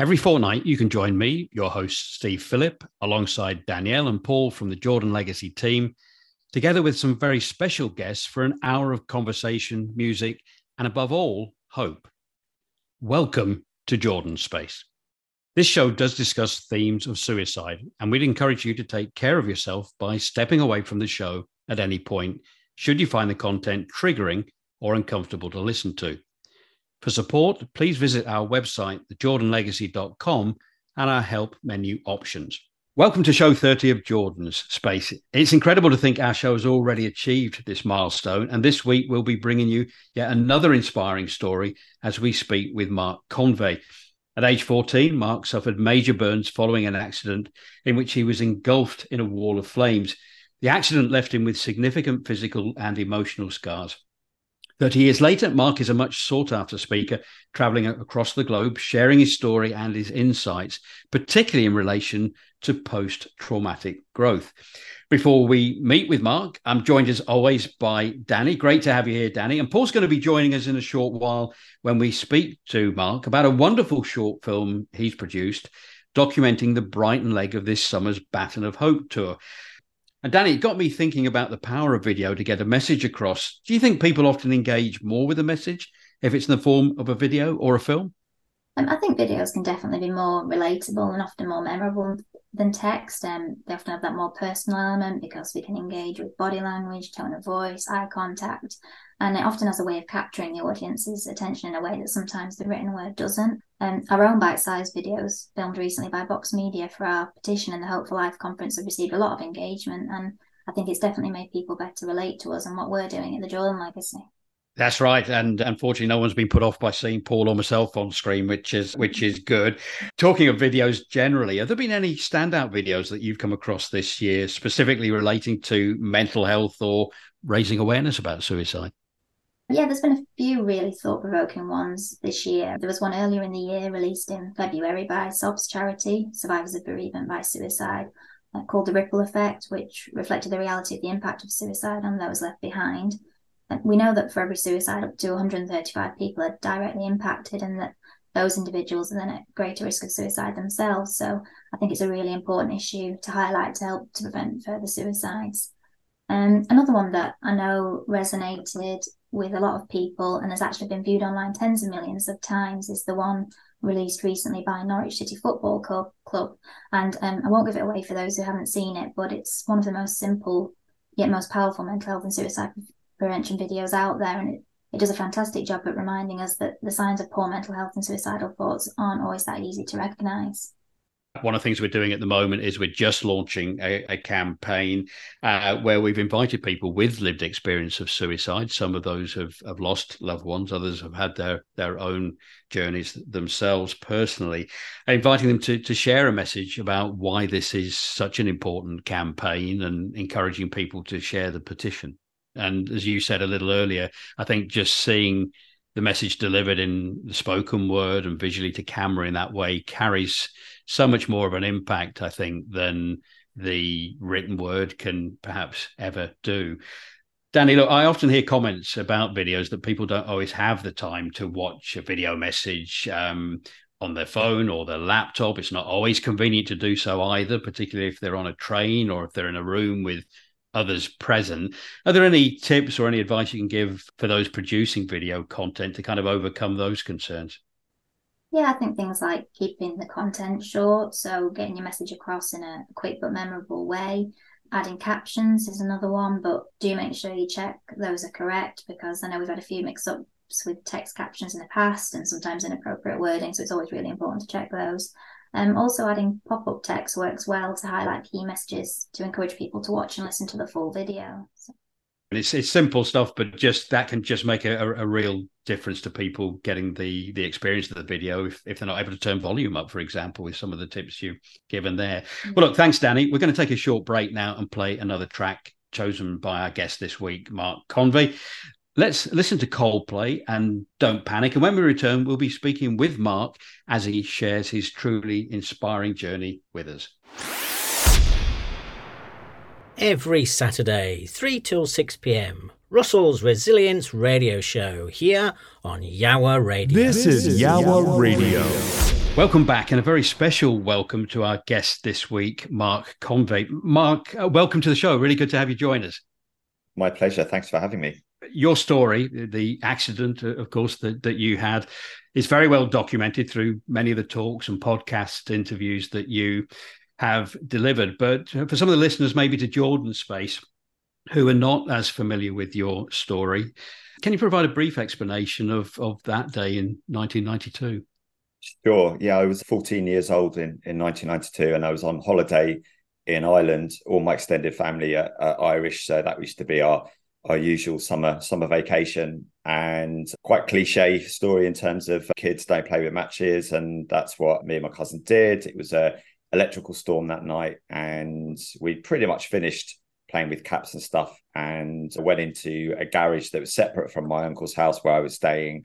Every fortnight, you can join me, your host, Steve Phillip, alongside Danielle and Paul from the Jordan Legacy team, together with some very special guests for an hour of conversation, music, and above all, hope. Welcome to Jordan Space. This show does discuss themes of suicide, and we'd encourage you to take care of yourself by stepping away from the show at any point, should you find the content triggering or uncomfortable to listen to. For support, please visit our website, thejordanlegacy.com, and our help menu options. Welcome to show 30 of Jordan's Space. It's incredible to think our show has already achieved this milestone. And this week, we'll be bringing you yet another inspiring story as we speak with Marc Convey. At age 14, Marc suffered major burns following an accident in which he was engulfed in a wall of flames. The accident left him with significant physical and emotional scars. 30 years later, Marc is a much sought after speaker, traveling across the globe, sharing his story and his insights, particularly in relation to post traumatic growth. Before we meet with Marc, I'm joined as always by Danny. Great to have you here, Danny. And Paul's going to be joining us in a short while when we speak to Marc about a wonderful short film he's produced documenting the Brighton leg of this summer's Baton of Hope tour. And Danny, it got me thinking about the power of video to get a message across. Do you think people often engage more with a message if it's in the form of a video or a film? Um, I think videos can definitely be more relatable and often more memorable than text. Um, they often have that more personal element because we can engage with body language, tone of voice, eye contact, and it often has a way of capturing the audience's attention in a way that sometimes the written word doesn't. Um, our own bite-sized videos, filmed recently by Box Media for our petition and the Hope for Life conference, have received a lot of engagement, and I think it's definitely made people better relate to us and what we're doing at the Jordan Legacy. That's right, and unfortunately, no one's been put off by seeing Paul or myself on screen, which is which is good. Talking of videos generally, have there been any standout videos that you've come across this year, specifically relating to mental health or raising awareness about suicide? Yeah, there's been a few really thought provoking ones this year. There was one earlier in the year released in February by SOBS charity, Survivors of Bereavement by Suicide, uh, called The Ripple Effect, which reflected the reality of the impact of suicide on those left behind. And we know that for every suicide, up to 135 people are directly impacted, and that those individuals are then at greater risk of suicide themselves. So I think it's a really important issue to highlight to help to prevent further suicides. Um, another one that I know resonated with a lot of people and has actually been viewed online tens of millions of times is the one released recently by Norwich City Football Club. Club. And um, I won't give it away for those who haven't seen it, but it's one of the most simple yet most powerful mental health and suicide prevention videos out there. And it, it does a fantastic job at reminding us that the signs of poor mental health and suicidal thoughts aren't always that easy to recognize. One of the things we're doing at the moment is we're just launching a, a campaign uh, where we've invited people with lived experience of suicide. Some of those have, have lost loved ones, others have had their, their own journeys themselves personally, inviting them to, to share a message about why this is such an important campaign and encouraging people to share the petition. And as you said a little earlier, I think just seeing the message delivered in the spoken word and visually to camera in that way carries so much more of an impact, I think, than the written word can perhaps ever do. Danny, look, I often hear comments about videos that people don't always have the time to watch a video message um, on their phone or their laptop. It's not always convenient to do so either, particularly if they're on a train or if they're in a room with others present. Are there any tips or any advice you can give for those producing video content to kind of overcome those concerns? Yeah, I think things like keeping the content short, so getting your message across in a quick but memorable way. Adding captions is another one, but do make sure you check those are correct because I know we've had a few mix ups with text captions in the past and sometimes inappropriate wording, so it's always really important to check those. Um, also, adding pop up text works well to highlight key messages to encourage people to watch and listen to the full video. So. It's it's simple stuff, but just that can just make a, a, real difference to people getting the the experience of the video if, if they're not able to turn volume up, for example, with some of the tips you've given there. Mm-hmm. Well, look, thanks, Danny. We're going to take a short break now and play another track chosen by our guest this week, Marc Convey. Let's listen to Coldplay and Don't Panic. And when we return, we'll be speaking with Marc as he shares his truly inspiring journey with us. Every Saturday, 3 till 6 pm, Russell's Resilience Radio Show here on Yawa Radio. This is Yawa Radio. Welcome back, and a very special welcome to our guest this week, Marc Convey. Marc, uh, welcome to the show. Really good to have you join us. My pleasure. Thanks for having me your story, the accident, uh, of course, that, that you had, is very well documented through many of the talks and podcast interviews that you have delivered. But for some of the listeners, maybe to Jordan Space, who are not as familiar with your story, can you provide a brief explanation of, of that day in 1992? Sure. Yeah, I was 14 years old in, in 1992 and I was on holiday in Ireland. All my extended family are, are Irish, so that used to be our our usual summer summer vacation and quite cliche story in terms of kids don't play with matches and that's what me and my cousin did. It was a electrical storm that night and we pretty much finished playing with caps and stuff and went into a garage that was separate from my uncle's house where I was staying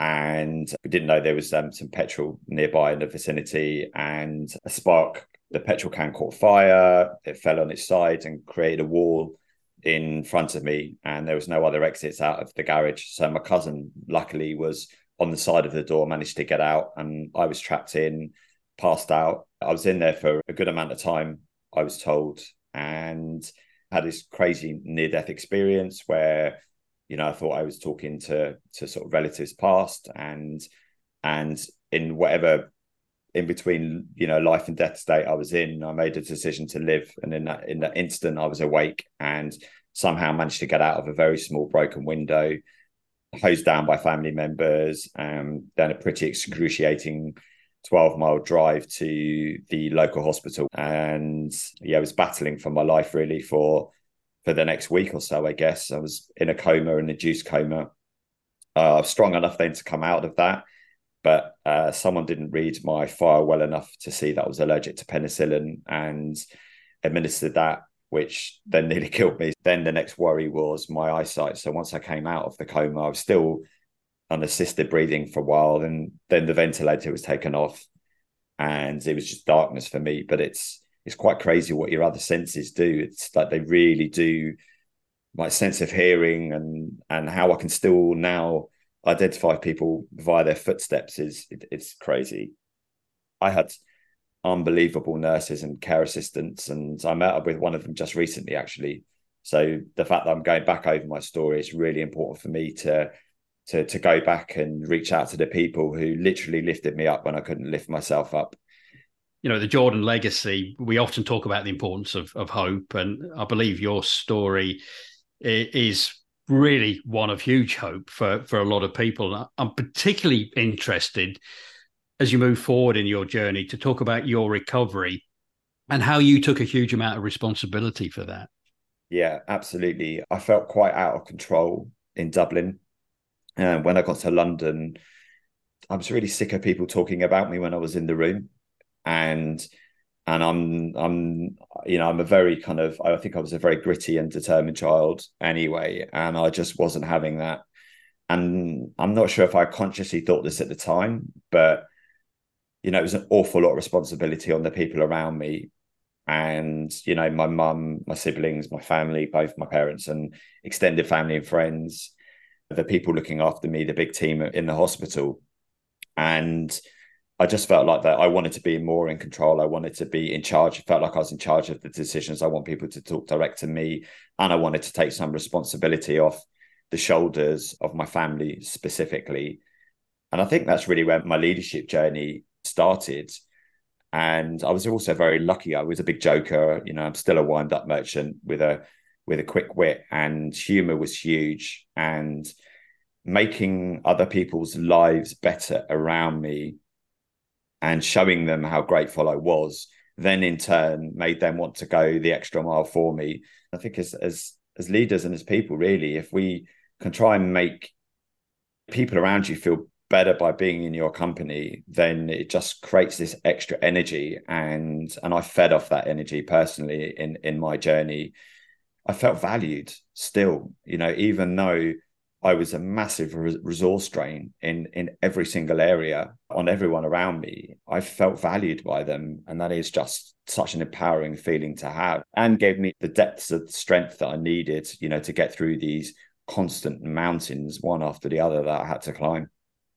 and we didn't know there was um, some petrol nearby in the vicinity and a spark the petrol can caught fire. It fell on its side and created a wall in front of me, and there was no other exits out of the garage. So my cousin, luckily, was on the side of the door, managed to get out, and I was trapped in, passed out. I was in there for a good amount of time, I was told, and had this crazy near death experience where, you know, I thought I was talking to to sort of relatives past, and and in whatever in between you know life and death state I was in I made a decision to live. And in that in that instant I was awake and somehow managed to get out of a very small broken window hosed down by family members um then a pretty excruciating 12 mile drive to the local hospital. And yeah I was battling for my life really for for the next week or so I guess. I was in a coma an induced coma. Uh strong enough then to come out of that but uh, someone didn't read my file well enough to see that I was allergic to penicillin and administered that, which then nearly killed me. Then the next worry was my eyesight. So once I came out of the coma, I was still on assisted breathing for a while. And then the ventilator was taken off, and it was just darkness for me. But it's it's quite crazy what your other senses do. It's like they really do. My sense of hearing and and how I can still now identify people via their footsteps is it, it's crazy. I had unbelievable nurses and care assistants, and I met up with one of them just recently, actually. So the fact that I'm going back over my story is really important for me to to to go back and reach out to the people who literally lifted me up when I couldn't lift myself up. You know, the Jordan legacy. We often talk about the importance of of hope, and I believe your story is really one of huge hope for for a lot of people. I'm particularly interested as you move forward in your journey to talk about your recovery and how you took a huge amount of responsibility for that. Yeah, absolutely. I felt quite out of control in Dublin. Uh, when I got to London, I was really sick of people talking about me when I was in the room. And and I'm I'm you know I'm a very kind of I think I was a very gritty and determined child anyway, and I just wasn't having that. And I'm not sure if I consciously thought this at the time, but you know it was an awful lot of responsibility on the people around me, and you know my mum, my siblings, my family, both my parents and extended family and friends, the people looking after me, the big team in the hospital, and I just felt like that I wanted to be more in control. I wanted to be in charge. I felt like I was in charge of the decisions. I want people to talk direct to me. And I wanted to take some responsibility off the shoulders of my family specifically. And I think that's really where my leadership journey started. And I was also very lucky. I was a big joker. You know, I'm still a wind up merchant with a with a quick wit and humor was huge. And making other people's lives better around me and showing them how grateful I was, then in turn made them want to go the extra mile for me. I think as as as leaders and as people, really, if we can try and make people around you feel better by being in your company, then it just creates this extra energy. And and I fed off that energy personally in in my journey. I felt valued still, you know, even though I was a massive resource drain in in every single area on everyone around me. I felt valued by them, and that is just such an empowering feeling to have, and gave me the depths of strength that I needed, you know, to get through these constant mountains, one after the other, that I had to climb.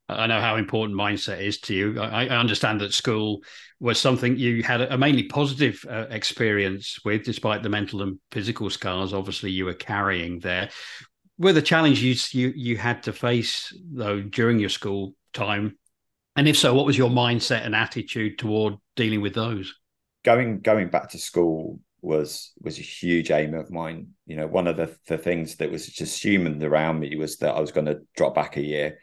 I know how important mindset is to you. I, I understand that school was something you had a mainly positive uh, experience with, despite the mental and physical scars. Obviously, you were carrying there were the challenges you you had to face though during your school time? And if so what was your mindset and attitude toward dealing with those? Going going back to school was was a huge aim of mine. You know one of the, the things that was just human around me was that i was going to drop back a year.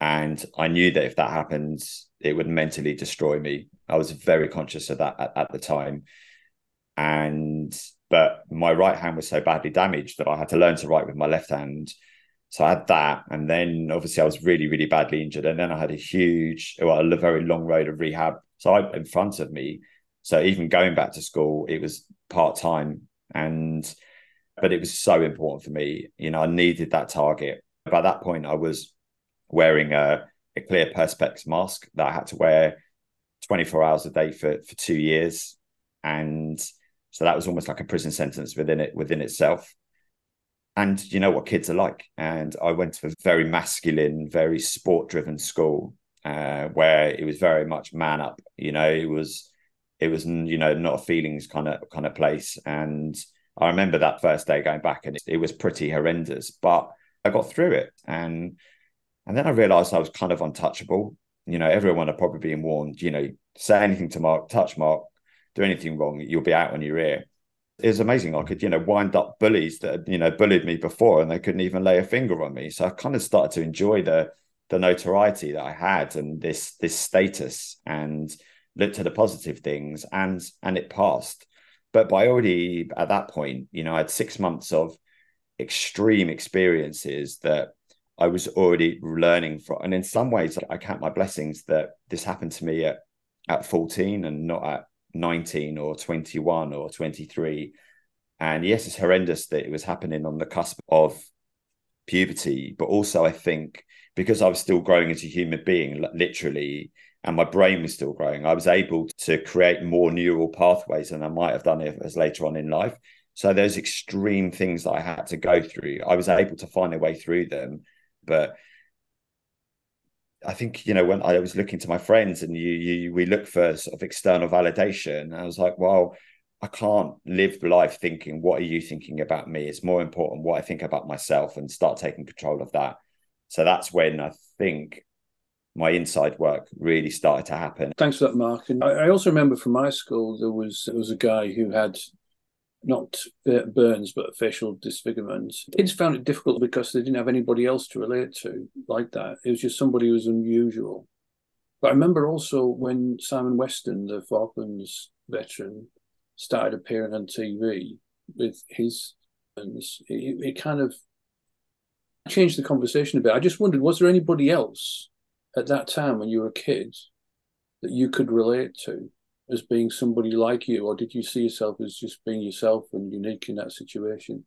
And i knew that if that happens it would mentally destroy me. I was very conscious of that at, at the time. And but my right hand was so badly damaged that I had to learn to write with my left hand. So I had that, and then obviously I was really, really badly injured, and then I had a huge, well, a very long road of rehab. So I, in front of me, so even going back to school, it was part time, and but it was so important for me. You know, I needed that target. By that point, I was wearing a, a clear perspex mask that I had to wear 24 hours a day for for two years, and so that was almost like a prison sentence within it within itself. And you know what kids are like. And I went to a very masculine, very sport driven school uh, where it was very much man up. You know, it was it was you know not a feelings kind of kind of place. And I remember that first day going back, and it, it was pretty horrendous, but I got through it. And and then I realised I was kind of untouchable. You know, everyone had probably been warned. You know, say anything to Marc, touch Marc, do anything wrong, you'll be out on your ear. It was amazing. I could, you know, wind up bullies that you know bullied me before, and they couldn't even lay a finger on me. So I kind of started to enjoy the the notoriety that I had and this this status, and looked at the positive things, and and it passed. But by already at that point, you know, I had six months of extreme experiences that I was already learning from. And in some ways, I count my blessings that this happened to me at, at 14 and not at 19 or 21 or 23. And yes, it's horrendous that it was happening on the cusp of puberty, but also I think because I was still growing as a human being, literally, and my brain was still growing, I was able to create more neural pathways than I might have done if, as later on in life. So those extreme things that I had to go through, I was able to find a way through them. But I think you know when I was looking to my friends and you, you we look for sort of external validation. I was like, well, I can't live life thinking, what are you thinking about me? It's more important what I think about myself and start taking control of that. So that's when I think my inside work really started to happen. Thanks for that, Marc. And I also remember from my school there was there was a guy who had not uh, burns but facial disfigurement. Kids found it difficult because they didn't have anybody else to relate to like that. It was just somebody who was unusual. But I remember also when Simon Weston, the Falklands veteran, started appearing on TV with his burns, it, it kind of changed the conversation a bit. I just wondered, was there anybody else at that time when you were a kid that you could relate to? As being somebody like you, or did you see yourself as just being yourself and unique in that situation?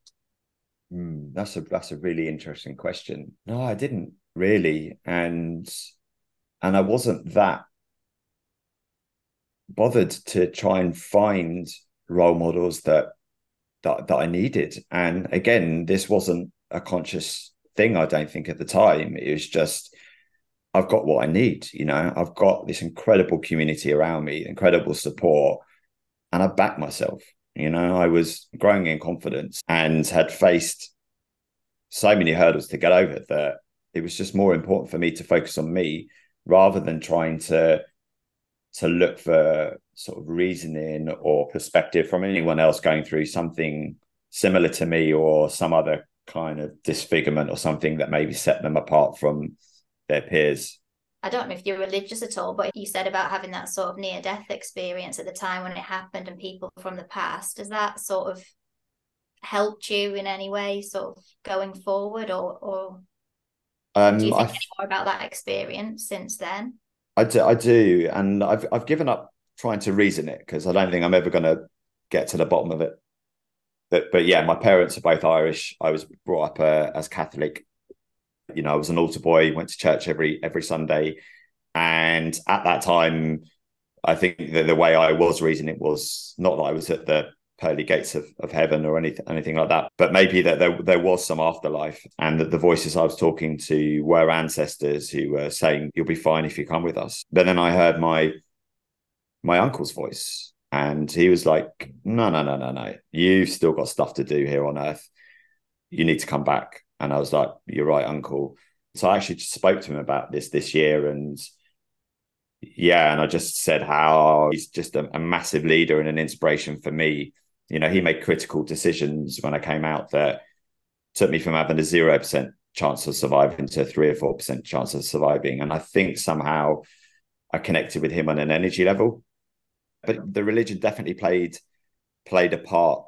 Mm, that's a that's a really interesting question. No, I didn't really, and and I wasn't that bothered to try and find role models that that that I needed. And again, this wasn't a conscious thing. I don't think at the time. It was just I've got what I need. You know, I've got this incredible community around me, incredible support, and I back myself. You know, I was growing in confidence and had faced so many hurdles to get over that it was just more important for me to focus on me rather than trying to to look for sort of reasoning or perspective from anyone else going through something similar to me or some other kind of disfigurement or something that maybe set them apart from their peers. I don't know if you're religious at all, but you said about having that sort of near death experience at the time when it happened and people from the past. Does that sort of helped you in any way, sort of going forward, or or um, do you think I, more about that experience since then? I do, I do, and I've I've given up trying to reason it because I don't think I'm ever going to get to the bottom of it. But but yeah, my parents are both Irish. I was brought up uh, as Catholic. You know, I was an altar boy, went to church every every Sunday, and at that time, I think that the way I was reading it was not that I was at the pearly gates of, of heaven or anything anything like that but maybe that there, there was some afterlife and that the voices i was talking to were ancestors who were saying you'll be fine if you come with us. But then i heard my my uncle's voice and he was like no no no no no. You've still got stuff to do here on earth. You need to come back and i was like you're right uncle so i actually spoke to him about this this year and yeah and i just said how he's just a, a massive leader and an inspiration for me you know, he made critical decisions when I came out that took me from having a zero percent chance of surviving to a three or four percent chance of surviving. And I think somehow I connected with him on an energy level. But the religion definitely played played a part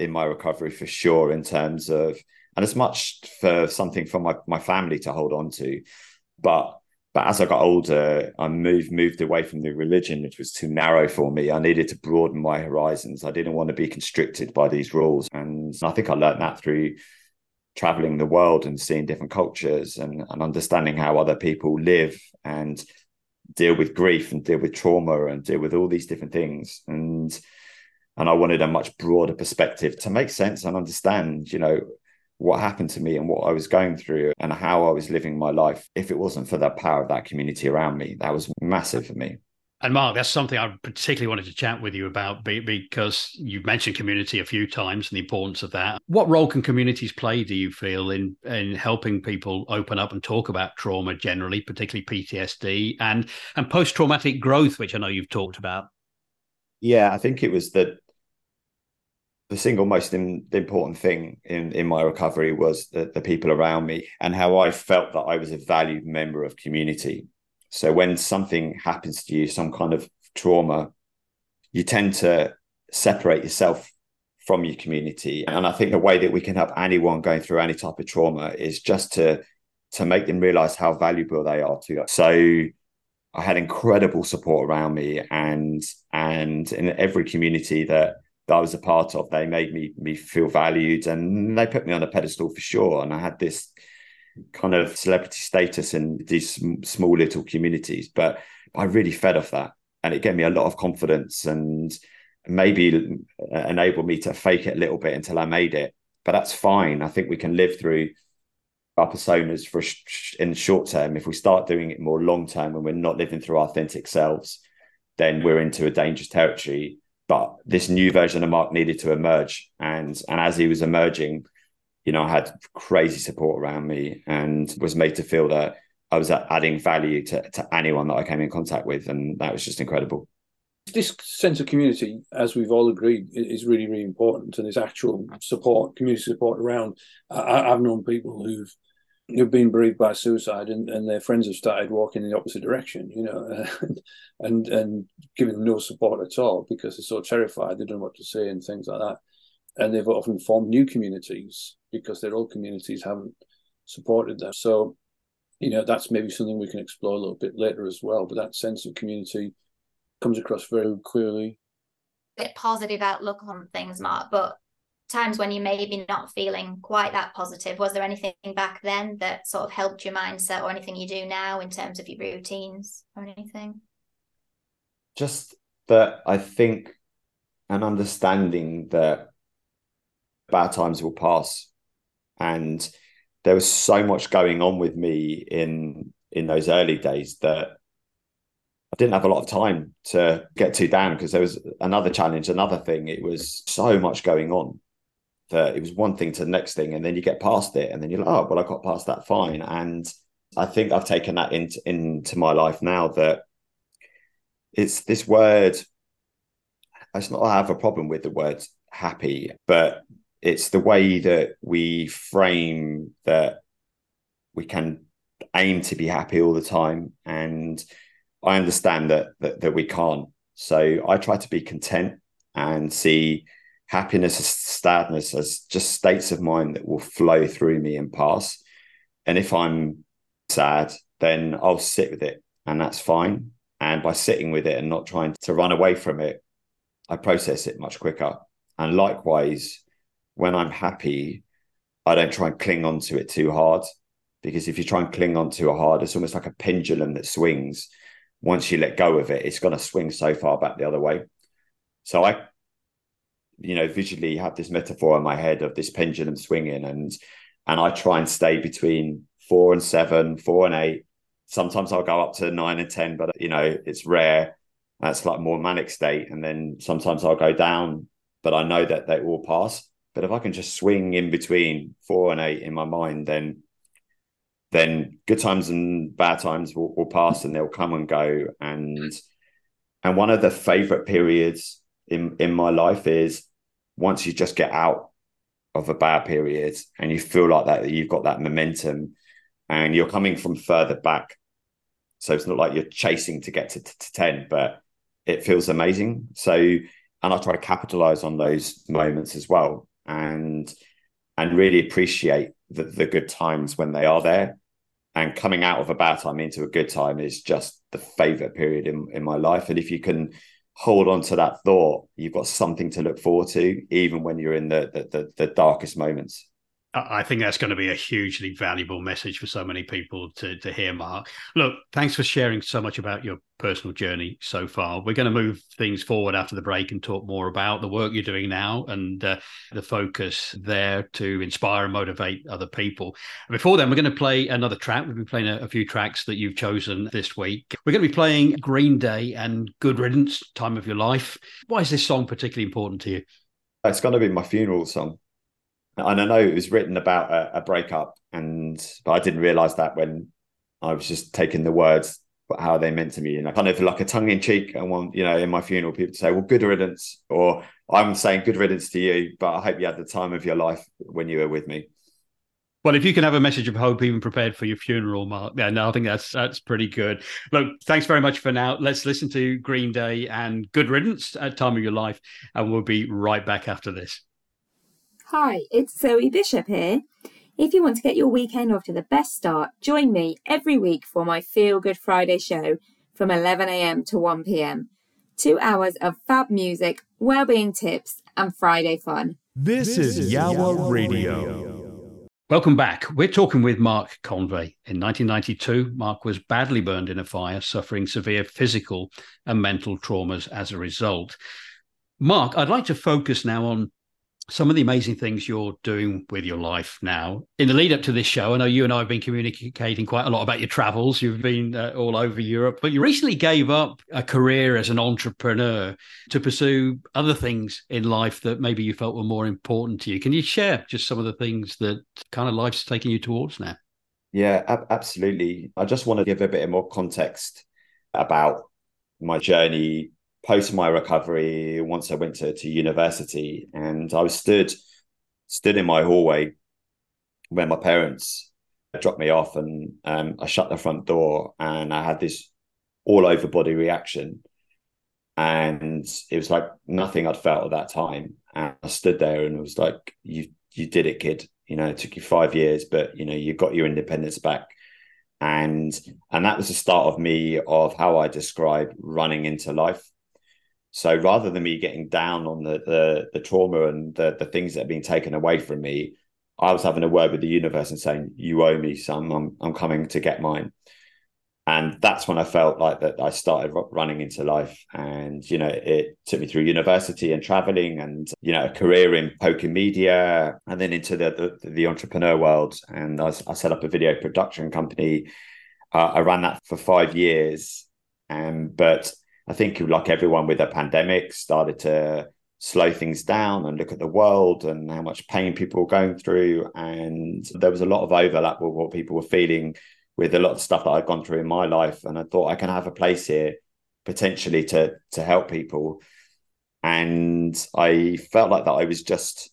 in my recovery for sure, in terms of and as much for something for my, my family to hold on to. But but as I got older, I moved moved away from the religion, which was too narrow for me. I needed to broaden my horizons. I didn't want to be constricted by these rules, and I think I learned that through traveling the world and seeing different cultures and, and understanding how other people live and deal with grief and deal with trauma and deal with all these different things and and I wanted a much broader perspective to make sense and understand you know what happened to me and what I was going through and how I was living my life if it wasn't for the power of that community around me. That was massive for me. And Marc, that's something I particularly wanted to chat with you about because you've mentioned community a few times and the importance of that. What role can communities play, do you feel, in, in helping people open up and talk about trauma generally, particularly PTSD and, and post traumatic growth, which I know you've talked about? Yeah, I think it was that the single most in, important thing in, in my recovery was the, the people around me and how I felt that I was a valued member of community. So when something happens to you, some kind of trauma, you tend to separate yourself from your community. And I think the way that we can help anyone going through any type of trauma is just to to make them realize how valuable they are to us. So I had incredible support around me and and in every community that that I was a part of, they made me me feel valued and they put me on a pedestal for sure. And I had this kind of celebrity status in these small little communities, but I really fed off that, and it gave me a lot of confidence and maybe enabled me to fake it a little bit until I made it. But that's fine. I think we can live through our personas for in the short term. If we start doing it more long term, and we're not living through authentic selves, then we're into a dangerous territory but this new version of Marc needed to emerge, and and as he was emerging, you know, I had crazy support around me, and was made to feel that I was adding value to to anyone that I came in contact with, and that was just incredible. This sense of community, as we've all agreed, is really really important, and there's actual support, community support around. I, I've known people who've who've been bereaved by suicide and, and their friends have started walking in the opposite direction, you know, and, and giving them no support at all because they're so terrified they don't know what to say and things like that. And they've often formed new communities because their old communities haven't supported them. So, you know, that's maybe something we can explore a little bit later as well. But that sense of community comes across very clearly. Bit positive outlook on things, Marc, but times when you maybe not feeling quite that positive was there anything back then that sort of helped your mindset or anything you do now in terms of your routines or anything just that i think an understanding that bad times will pass and there was so much going on with me in in those early days that I didn't have a lot of time to get too down because there was another challenge, another thing. It was so much going on that it was one thing to the next thing, and then you get past it, and then you're like, oh, well, I got past that fine. And I think I've taken that into into my life now that it's this word. It's not I have a problem with the word happy, but it's the way that we frame that we can aim to be happy all the time. And I understand that, that that we can't. So I try to be content and see happiness sadness as just states of mind that will flow through me and pass. And if I'm sad, then I'll sit with it and that's fine. And by sitting with it and not trying to run away from it, I process it much quicker. And likewise, when I'm happy, I don't try and cling on to it too hard because if you try and cling on too hard, it's almost like a pendulum that swings. Once you let go of it, it's going to swing so far back the other way. So I, you know, visually have this metaphor in my head of this pendulum swinging, and and I try and stay between four and seven, four and eight. Sometimes I'll go up to nine and ten, but you know, it's rare. That's like more manic state, and then sometimes I'll go down, but I know that they all pass. But if I can just swing in between four and eight in my mind, then then good times and bad times will, will pass and they'll come and go. And and one of the favorite periods in in my life is once you just get out of a bad period and you feel like that that you've got that momentum and you're coming from further back. So it's not like you're chasing to get to, to, to 10, but it feels amazing. So, and I try to capitalize on those moments as well and and really appreciate the, the good times when they are there. And coming out of a bad time into a good time is just the favorite period in, in my life. And if you can hold on to that thought, you've got something to look forward to, even when you're in the the, the, the darkest moments. I think that's going to be a hugely valuable message for so many people to, to hear, Marc. Look, thanks for sharing so much about your personal journey so far. We're going to move things forward after the break and talk more about the work you're doing now and uh, the focus there to inspire and motivate other people. Before then, we're going to play another track. We've been playing a, a few tracks that you've chosen this week. We're going to be playing Green Day and Good Riddance, Time of Your Life. Why is this song particularly important to you? It's going to be my funeral song and I know it was written about a, a breakup, and but I didn't realize that when I was just taking the words how they meant to me, and I kind of like a tongue in cheek. I want you know in my funeral people to say, "Well, good riddance," or I'm saying good riddance to you, but I hope you had the time of your life when you were with me. Well, if you can have a message of hope even prepared for your funeral, Marc, yeah, no, I think that's that's pretty good. Look, thanks very much for now. Let's listen to Green Day and Good Riddance at Time of Your Life, and we'll be right back after this. Hi, it's Zoe Bishop here. If you want to get your weekend off to the best start, join me every week for my Feel Good Friday show from 11am to 1pm. Two hours of fab music, well-being tips, and Friday fun. This is Yawa Radio. Welcome back. We're talking with Marc Convey. In 1992, Marc was badly burned in a fire, suffering severe physical and mental traumas as a result. Marc, I'd like to focus now on some of the amazing things you're doing with your life now. In the lead up to this show, I know you and I have been communicating quite a lot about your travels. You've been uh, all over Europe, but you recently gave up a career as an entrepreneur to pursue other things in life that maybe you felt were more important to you. Can you share just some of the things that kind of life's taking you towards now? Yeah, ab- absolutely. I just want to give a bit more context about my journey post my recovery, once I went to, to university, and I was stood stood in my hallway where my parents dropped me off, and um, I shut the front door, and I had this all over body reaction, and it was like nothing I'd felt at that time. And I stood there, and it was like, "You you did it, kid. You know, it took you five years, but you know, you got your independence back." and and that was the start of me of how I describe running into life so rather than me getting down on the the, the trauma and the, the things that have been taken away from me, I was having a word with the universe and saying, "You owe me some. I'm I'm coming to get mine." And that's when I felt like that I started running into life. And you know, it took me through university and traveling, and you know, a career in poker media, and then into the the, the entrepreneur world. And I, I, set up a video production company. Uh, I ran that for five years, and but I think, like everyone with a pandemic, started to slow things down and look at the world and how much pain people were going through. And there was a lot of overlap with what people were feeling with a lot of stuff that I'd gone through in my life. And I thought I can have a place here potentially to to help people. And I felt like that I was just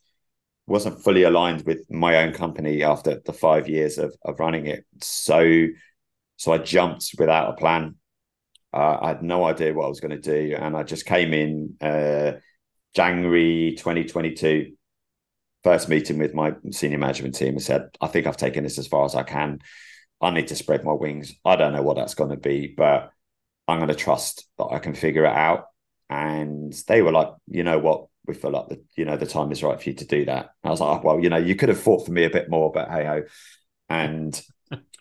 wasn't fully aligned with my own company after the five years of, of running it. So so I jumped without a plan. Uh, I had no idea what I was going to do, and I just came in uh, January 2022. First meeting with my senior management team and said, "I think I've taken this as far as I can. I need to spread my wings. I don't know what that's going to be, but I'm going to trust that I can figure it out." And they were like, "You know what? we feel like the you know the time is right for you to do that. And I was like, well, you know, you could have fought for me a bit more, but hey ho. And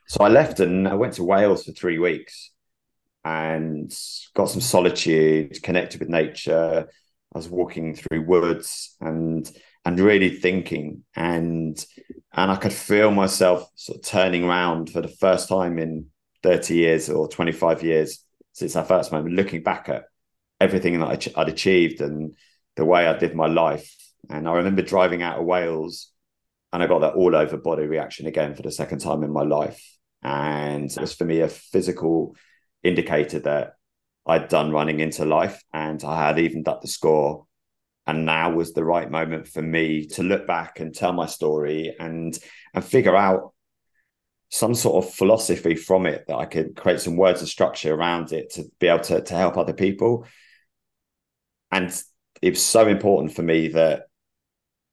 so I left and I went to Wales for three weeks and got some solitude, connected with nature. I was walking through woods and and really thinking and and I could feel myself sort of turning around for the first time in 30 years or 25 years since that first moment, looking back at everything that I'd achieved and the way I did my life. And I remember driving out of Wales and I got that all over body reaction again for the second time in my life. And it was for me a physical indicator that I'd done running into life and I had evened up the score. And now was the right moment for me to look back and tell my story and and figure out some sort of philosophy from it that I could create some words of structure around it to be able to, to help other people. And it was so important for me that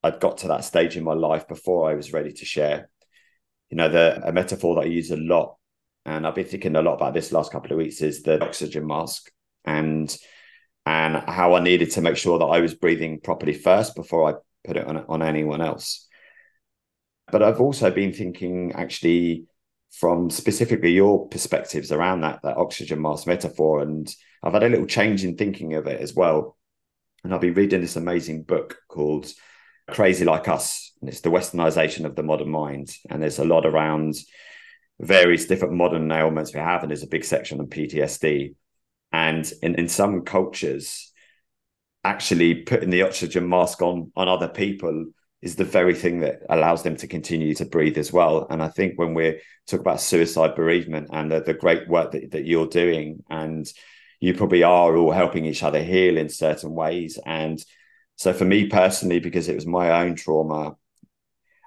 I'd got to that stage in my life before I was ready to share. You know, the a metaphor that I use a lot, and I've been thinking a lot about this last couple of weeks, is the oxygen mask and and how I needed to make sure that I was breathing properly first before I put it on on anyone else. But I've also been thinking actually from specifically your perspectives around that that oxygen mask metaphor, and I've had a little change in thinking of it as well and I'll be reading this amazing book called Crazy Like Us. And it's the westernization of the modern mind. And there's a lot around various different modern ailments we have. And there's a big section on PTSD. And in, in some cultures, actually putting the oxygen mask on on other people is the very thing that allows them to continue to breathe as well. And I think when we talk about suicide bereavement and the, the great work that, that you're doing and you probably are all helping each other heal in certain ways. And so for me personally, because it was my own trauma,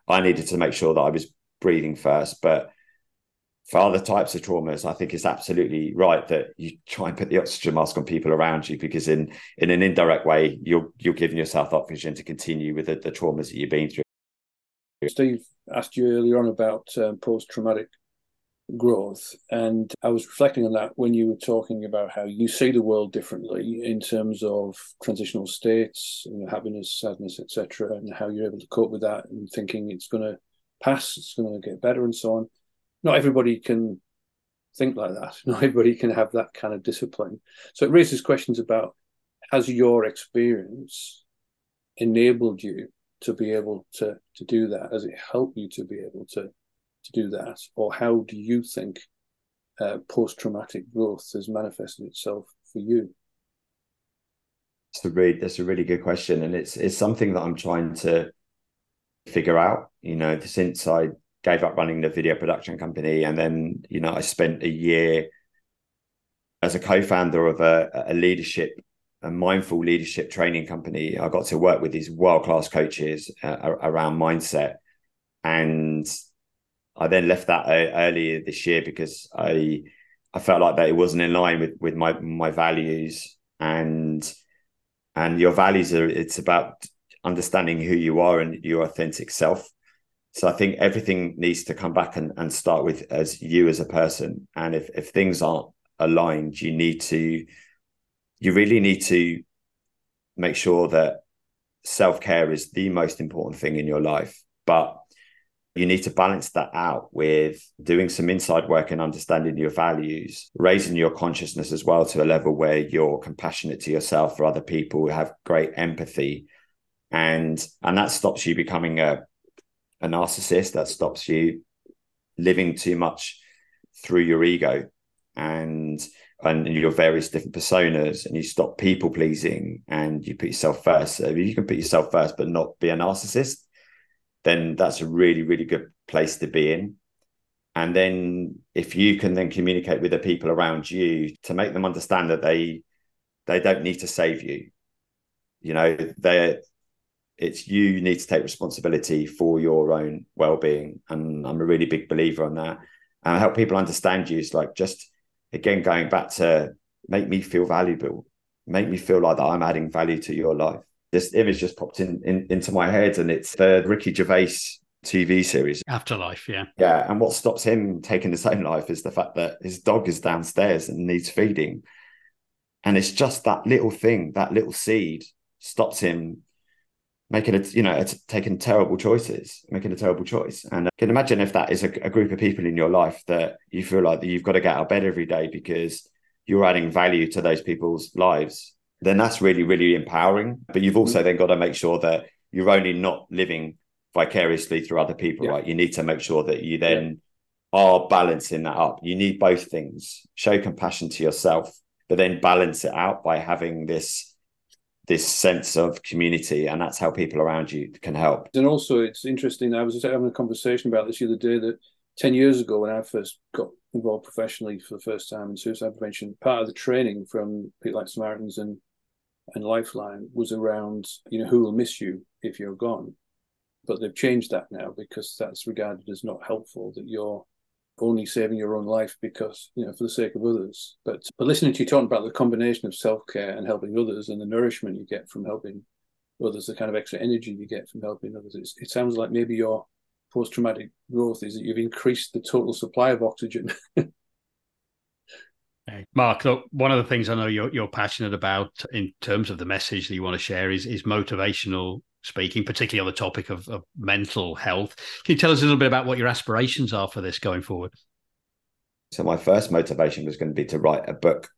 I needed to make sure that I was breathing first. But for other types of traumas, I think it's absolutely right that you try and put the oxygen mask on people around you because in in an indirect way, you're you're giving yourself oxygen to continue with the, the traumas that you've been through. Steve asked you earlier on about um, post traumatic growth. And I was reflecting on that when you were talking about how you see the world differently in terms of transitional states, you know, happiness, sadness, etc., and how you're able to cope with that and thinking it's going to pass, it's going to get better, and so on. Not everybody can think like that. Not everybody can have that kind of discipline. So it raises questions about has your experience enabled you to be able to to do that? Has it helped you to be able to to do that? Or how do you think uh, post traumatic growth has manifested itself for you? That's a really that's a really good question, and it's it's something that I'm trying to figure out. You know, since I gave up running the video production company, and then you know I spent a year as a co-founder of a, a leadership a mindful leadership training company. I got to work with these world class coaches uh, around mindset, and I then left that uh, earlier this year because I I felt like that it wasn't in line with with my my values and and your values are it's about understanding who you are and your authentic self. So I think everything needs to come back and, and start with as you as a person. And if if things aren't aligned, you need to you really need to make sure that self-care is the most important thing in your life. But you need to balance that out with doing some inside work and understanding your values, raising your consciousness as well to a level where you're compassionate to yourself for other people, have great empathy. And and that stops you becoming a a narcissist, that stops you living too much through your ego and and your various different personas and you stop people pleasing and you put yourself first. So if you can put yourself first but not be a narcissist then that's a really, really good place to be in. And then if you can then communicate with the people around you to make them understand that they they don't need to save you. You know, they it's you need to take responsibility for your own well-being and i'm a really big believer on that. And I help people understand you is like just again going back to make me feel valuable make me feel like that i'm adding value to your life. This image just popped in, in into my head and it's the ricky gervais tv series. Afterlife yeah. Yeah and what stops him taking his own life is the fact that his dog is downstairs and needs feeding. And it's just that little thing that little seed stops him making it, you know, it's taking terrible choices, making a terrible choice. And I can imagine if that is a, a group of people in your life that you feel like that you've got to get out of bed every day because you're adding value to those people's lives, then that's really, really empowering. But you've also mm-hmm. then got to make sure that you're only not living vicariously through other people, yeah. right? You need to make sure that you then yeah. are balancing that up. You need both things. Show compassion to yourself, but then balance it out by having this this sense of community and that's how people around you can help. And also it's interesting i was having a conversation about this the other day that 10 years ago when i first got involved professionally for the first time in suicide prevention part of the training from people like Samaritans and and lifeline was around you know who will miss you if you're gone. But they've changed that now because that's regarded as not helpful that you're only saving your own life because you know for the sake of others. But but listening to you talking about the combination of self-care and helping others and the nourishment you get from helping others the kind of extra energy you get from helping others it sounds like maybe your post-traumatic growth is that you've increased the total supply of oxygen. Marc, look, one of the things I know you're, you're passionate about in terms of the message that you want to share is, is motivational speaking, particularly on the topic of, of mental health. Can you tell us a little bit about what your aspirations are for this going forward? So my first motivation was going to be to write a book,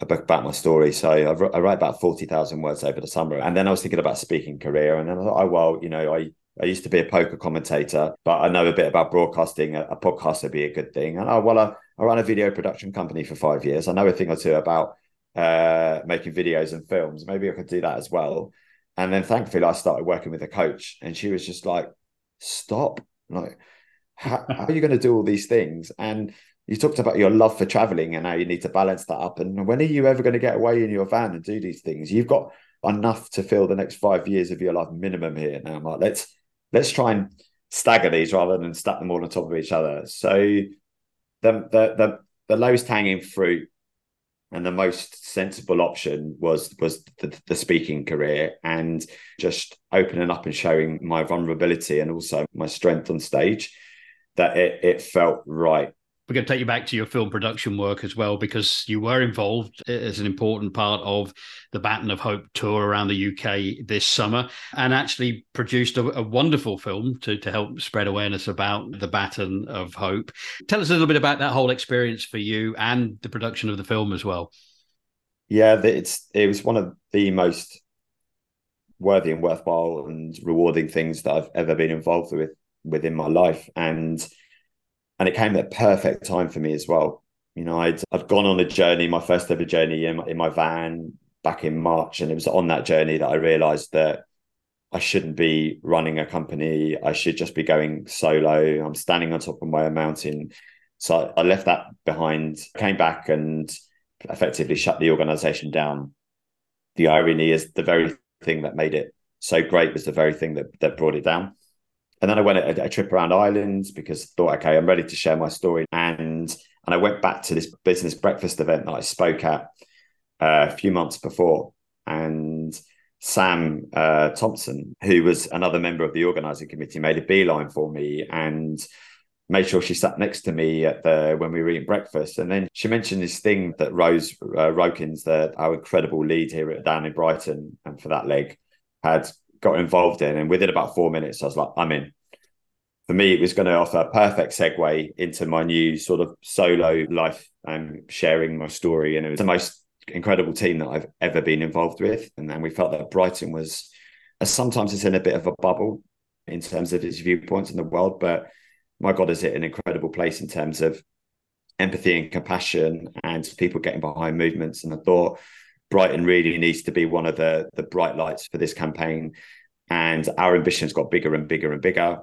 a book about my story. So I, I write about forty thousand words over the summer, and then I was thinking about speaking career, and then I thought, oh well, you know, I I used to be a poker commentator, but I know a bit about broadcasting. A, a podcast would be a good thing. And oh well, I, I ran a video production company for five years. I know a thing or two about uh, making videos and films. Maybe I could do that as well. And then thankfully, I started working with a coach, and she was just like, "Stop! Like, how, how are you going to do all these things?" And you talked about your love for traveling and how you need to balance that up. And when are you ever going to get away in your van and do these things? You've got enough to fill the next five years of your life minimum here. Now, I'm like, let's let's try and stagger these rather than stack them all on top of each other. So the the the, the lowest hanging fruit and the most sensible option was was the, the, speaking career and just opening up and showing my vulnerability and also my strength on stage that it, it felt right we're going to take you back to your film production work as well, because you were involved uh, as an important part of the Baton of Hope tour around the UK this summer and actually produced a, a wonderful film to, to help spread awareness about the Baton of Hope. Tell us a little bit about that whole experience for you and the production of the film as well. Yeah, it's it was one of the most worthy and worthwhile and rewarding things that I've ever been involved with within my life. And and it came at perfect time for me as well. You know, I'd I'd gone on a journey, my first ever journey in my, in my van back in March, and it was on that journey that I realised that I shouldn't be running a company. I should just be going solo. I'm standing on top of my own mountain. So I left that behind, came back and effectively shut the organization down. The irony is the very thing that made it so great was the very thing that, that brought it down. And then I went a, a trip around Ireland because I thought, okay, I'm ready to share my story. And and I went back to this business breakfast event that I spoke at uh, a few months before. And Sam uh, Thompson, who was another member of the organizing committee, made a beeline for me and made sure she sat next to me at the when we were eating breakfast. And then she mentioned this thing that Rose uh, Rokins, the, our incredible lead here at down in Brighton, and for that leg, had got involved in. And within about four minutes, I was like, I'm in. For me, it was going to offer a perfect segue into my new sort of solo life and sharing my story. And it was the most incredible team that I've ever been involved with. And then we felt that Brighton was, uh, sometimes it's in a bit of a bubble in terms of its viewpoints in the world, but my God, is it an incredible place in terms of empathy and compassion and people getting behind movements. And I thought Brighton really needs to be one of the the bright lights for this campaign. And our ambitions got bigger and bigger and bigger.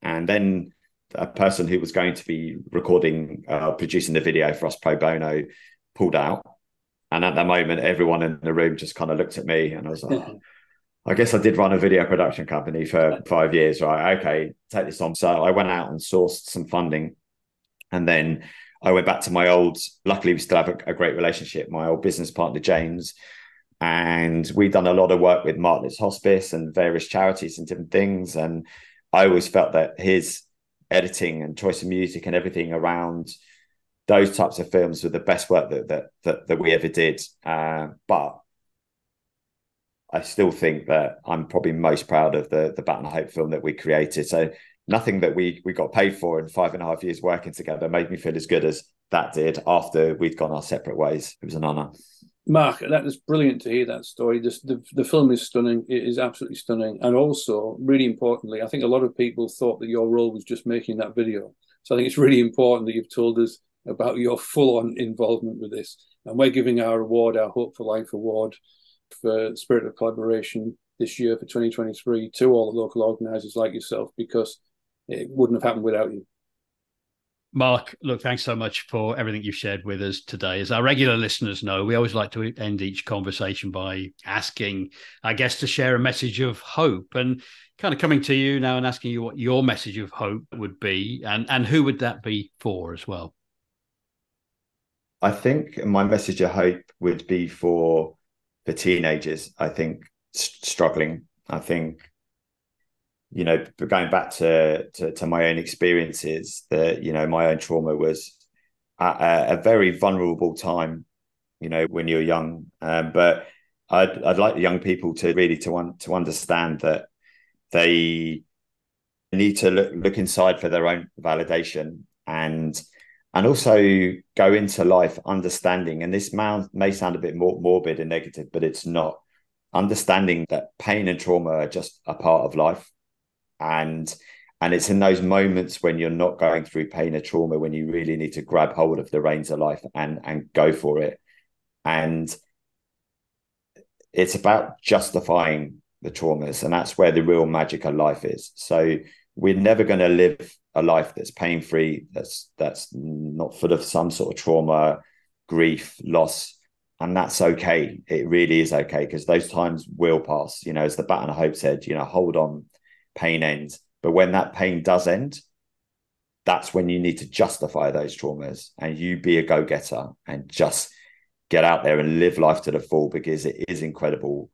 And then a person who was going to be recording, uh, producing the video for us pro bono, pulled out. And at that moment, everyone in the room just kind of looked at me, and I was like, I guess I did run a video production company for five years, right? Okay, take this on. So I went out and sourced some funding. And then I went back to my old, luckily, we still have a, a great relationship, my old business partner, James. And we've done a lot of work with Martlets Hospice and various charities and different things. And I always felt that his editing and choice of music and everything around those types of films were the best work that that that, that we ever did. Uh, but I still think that I'm probably most proud of the the Baton Hope film that we created. So nothing that we we got paid for in five and a half years working together made me feel as good as that did after we'd gone our separate ways. It was an honour. Marc, that is brilliant to hear that story. The, the film is stunning. It is absolutely stunning. And also, really importantly, I think a lot of people thought that your role was just making that video. So I think it's really important that you've told us about your full on involvement with this. And we're giving our award, our Hope for Life award, for spirit of collaboration this year for 2023 to all the local organisers like yourself because it wouldn't have happened without you. Marc, look, thanks so much for everything you've shared with us today. As our regular listeners know, we always like to end each conversation by asking our guests to share a message of hope and kind of coming to you now and asking you what your message of hope would be and, and who would that be for as well? I think my message of hope would be for for teenagers. I think struggling. I think you know, going back to, to, to my own experiences, that you know, my own trauma was at a, a very vulnerable time, you know, when you're young. Um, but I'd I'd like the young people to really to want to understand that they need to look look inside for their own validation and and also go into life understanding. And this may, may sound a bit more morbid and negative, but it's not. Understanding that pain and trauma are just a part of life and and it's in those moments when you're not going through pain or trauma when you really need to grab hold of the reins of life and and go for it. And it's about justifying the traumas and that's where the real magic of life is. So we're never going to live a life that's pain free that's that's not full of some sort of trauma grief loss and that's okay. It really is okay because those times will pass you know as the baton of hope said you know hold on pain ends. But when that pain does end, that's when you need to justify those traumas and you be a go getter and just get out there and live life to the full because it is incredible.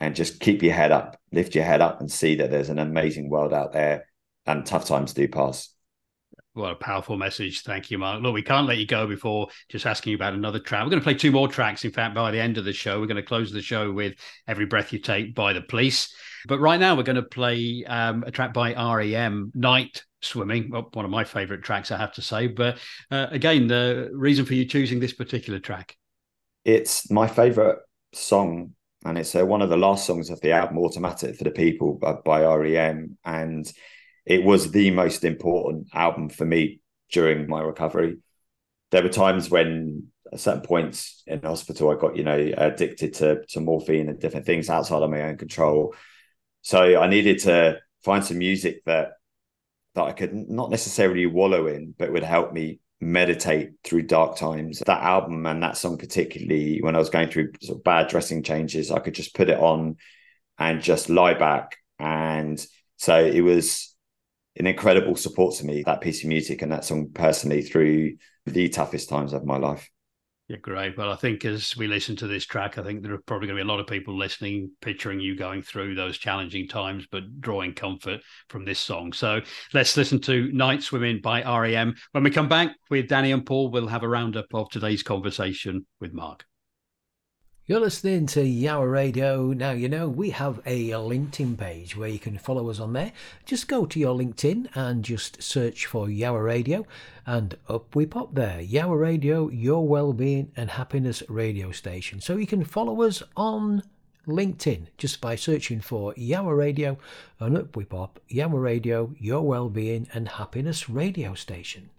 And just keep your head up, lift your head up and see that there's an amazing world out there and tough times do pass. What a powerful message. Thank you, Marc. Look, we can't let you go before just asking you about another track. We're going to play two more tracks. In fact, by the end of the show, we're going to close the show with Every Breath You Take by the Police. But right now, we're going to play um, a track by REM, Night Swimming, well, one of my favorite tracks, I have to say. But uh, again, the reason for you choosing this particular track? It's my favorite song and it's uh, one of the last songs of the album automatic for the people by, by, REM and it was the most important album for me during my recovery. There were times when at certain points in hospital, I got, you know, addicted to, to morphine and different things outside of my own control. So I needed to find some music that that I could not necessarily wallow in, but would help me meditate through dark times. That album and that song, particularly when I was going through sort of bad dressing changes, I could just put it on and just lie back. And so it was an incredible support to me, that piece of music and that song personally through the toughest times of my life. Yeah, great. Well, I think as we listen to this track, I think there are probably going to be a lot of people listening, picturing you going through those challenging times, but drawing comfort from this song. So let's listen to Nightswimming by REM. When we come back with Danny and Paul, we'll have a roundup of today's conversation with Marc. You're listening to Yawa Radio. Now, you know, we have a LinkedIn page where you can follow us on there. Just go to your LinkedIn and just search for Yawa Radio, and up we pop there. Yawa Radio, your well-being and happiness radio station. So you can follow us on LinkedIn just by searching for Yawa Radio, and up we pop Yawa Radio, your well-being and happiness radio station.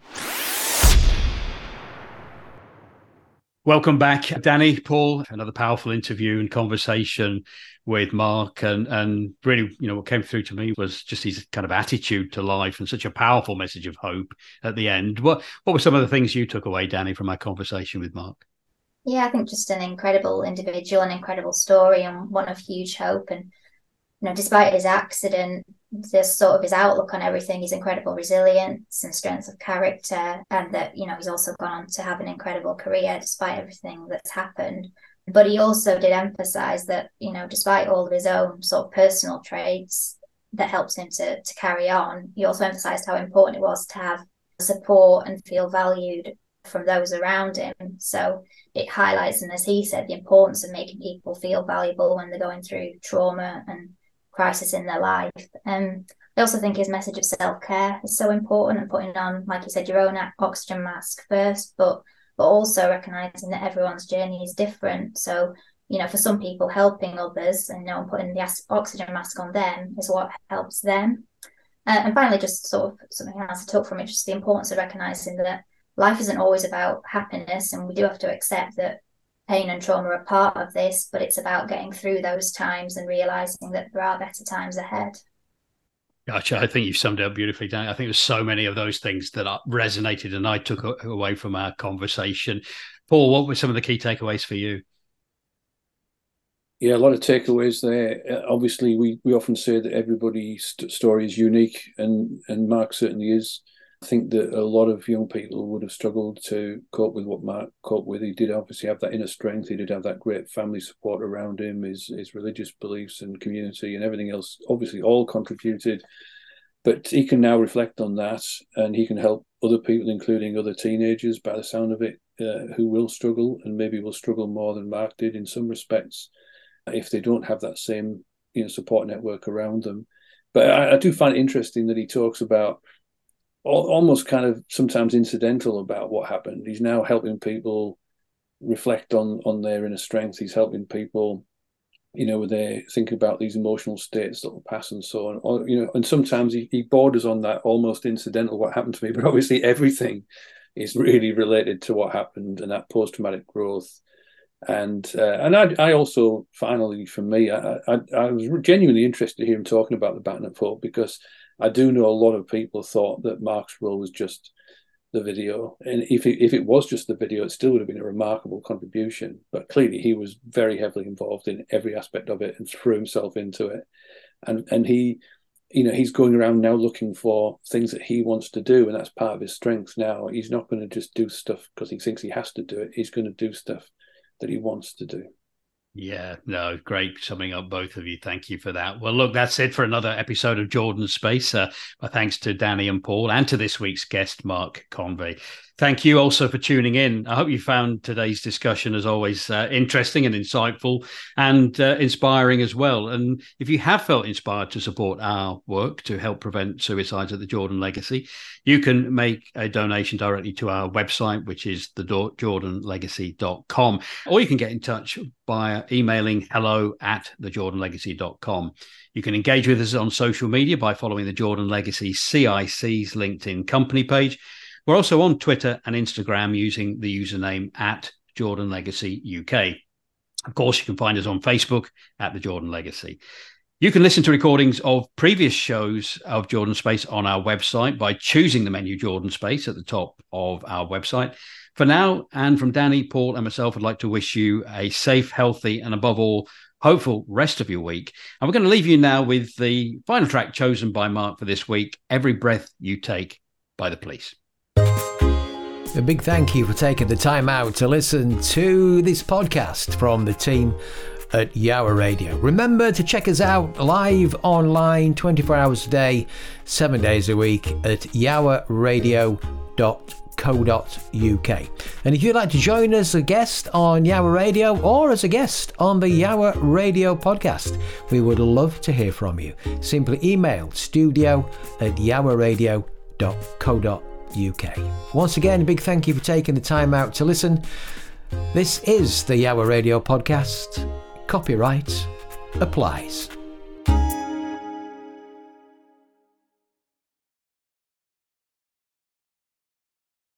Welcome back, Danny, Paul. Another powerful interview and conversation with Marc, and and really, you know, what came through to me was just his kind of attitude to life and such a powerful message of hope at the end. What what were some of the things you took away, Danny, from our conversation with Marc? Yeah, I think just an incredible individual, an incredible story, and one of huge hope. And you know, despite his accident, the sort of his outlook on everything, his incredible resilience and strength of character, and that you know he's also gone on to have an incredible career despite everything that's happened. But he also did emphasize that you know, despite all of his own sort of personal traits that helps him to to carry on, he also emphasized how important it was to have support and feel valued from those around him. So it highlights, and as he said, the importance of making people feel valuable when they're going through trauma and crisis in their life. Um, I also think his message of self care is so important and putting on, like you said, your own oxygen mask first, but but also recognizing that everyone's journey is different. So you know, for some people, helping others and you know putting the oxygen mask on them is what helps them. Uh, and finally, just sort of something else I took from it, just the importance of recognizing that life isn't always about happiness, and we do have to accept that pain and trauma are part of this, but it's about getting through those times and realizing that there are better times ahead. Gotcha. I think you've summed it up beautifully, Dan. I think there's so many of those things that resonated and I took away from our conversation. Paul, what were some of the key takeaways for you? Yeah, a lot of takeaways there. Uh, obviously, we, we often say that everybody's story is unique, and, and Marc certainly is. I think that a lot of young people would have struggled to cope with what Marc coped with. He did obviously have that inner strength. He did have that great family support around him. His his religious beliefs and community and everything else obviously all contributed. But he can now reflect on that, and he can help other people, including other teenagers, by the sound of it, uh, who will struggle and maybe will struggle more than Marc did in some respects, if they don't have that same you know support network around them. But I, I do find it interesting that he talks about almost kind of sometimes incidental about what happened. He's now helping people reflect on on their inner strength. He's helping people, you know, they think about these emotional states that will pass and so on. Or, you know, and sometimes he, he borders on that almost incidental what happened to me, but obviously everything is really related to what happened and that post traumatic growth. And uh, and I, I also finally for me I, I, I was genuinely interested to hear him talking about the Baton Pope because I do know a lot of people thought that Marc's role was just the video, and if it, if it was just the video, it still would have been a remarkable contribution. But clearly, he was very heavily involved in every aspect of it and threw himself into it, and and he, you know, he's going around now looking for things that he wants to do, and that's part of his strength. Now he's not going to just do stuff because he thinks he has to do it. He's going to do stuff that he wants to do. Yeah, no, great summing up both of you. Thank you for that. Well, look, that's it for another episode of Jordan Space. Uh, my thanks to Danny and Paul and to this week's guest, Marc Convey. Thank you also for tuning in. I hope you found today's discussion, as always, uh, interesting and insightful and uh, inspiring as well. And if you have felt inspired to support our work to help prevent suicides at the Jordan Legacy, you can make a donation directly to our website, which is the jordanlegacy.com, or you can get in touch by emailing hello at thejordanlegacy.com. You can engage with us on social media by following the Jordan Legacy CIC's LinkedIn company page we're also on Twitter and Instagram using the username at Jordan Legacy UK. Of course, you can find us on Facebook at the Jordan Legacy. You can listen to recordings of previous shows of Jordan Space on our website by choosing the menu Jordan Space at the top of our website. For now, and from Danny, Paul, and myself, I'd like to wish you a safe, healthy, and above all, hopeful rest of your week. And we're going to leave you now with the final track chosen by Marc for this week Every Breath You Take by the Police. A big thank you for taking the time out to listen to this podcast from the team at Yowah Radio. Remember to check us out live online 24 hours a day, 7 days a week at yowahradio.co.uk. And if you'd like to join us as a guest on Yawa Radio or as a guest on the Yawa Radio podcast, we would love to hear from you. Simply email studio at yowahradio.co.uk. UK. Once again, a big thank you for taking the time out to listen. This is the Yawa Radio podcast. Copyright applies.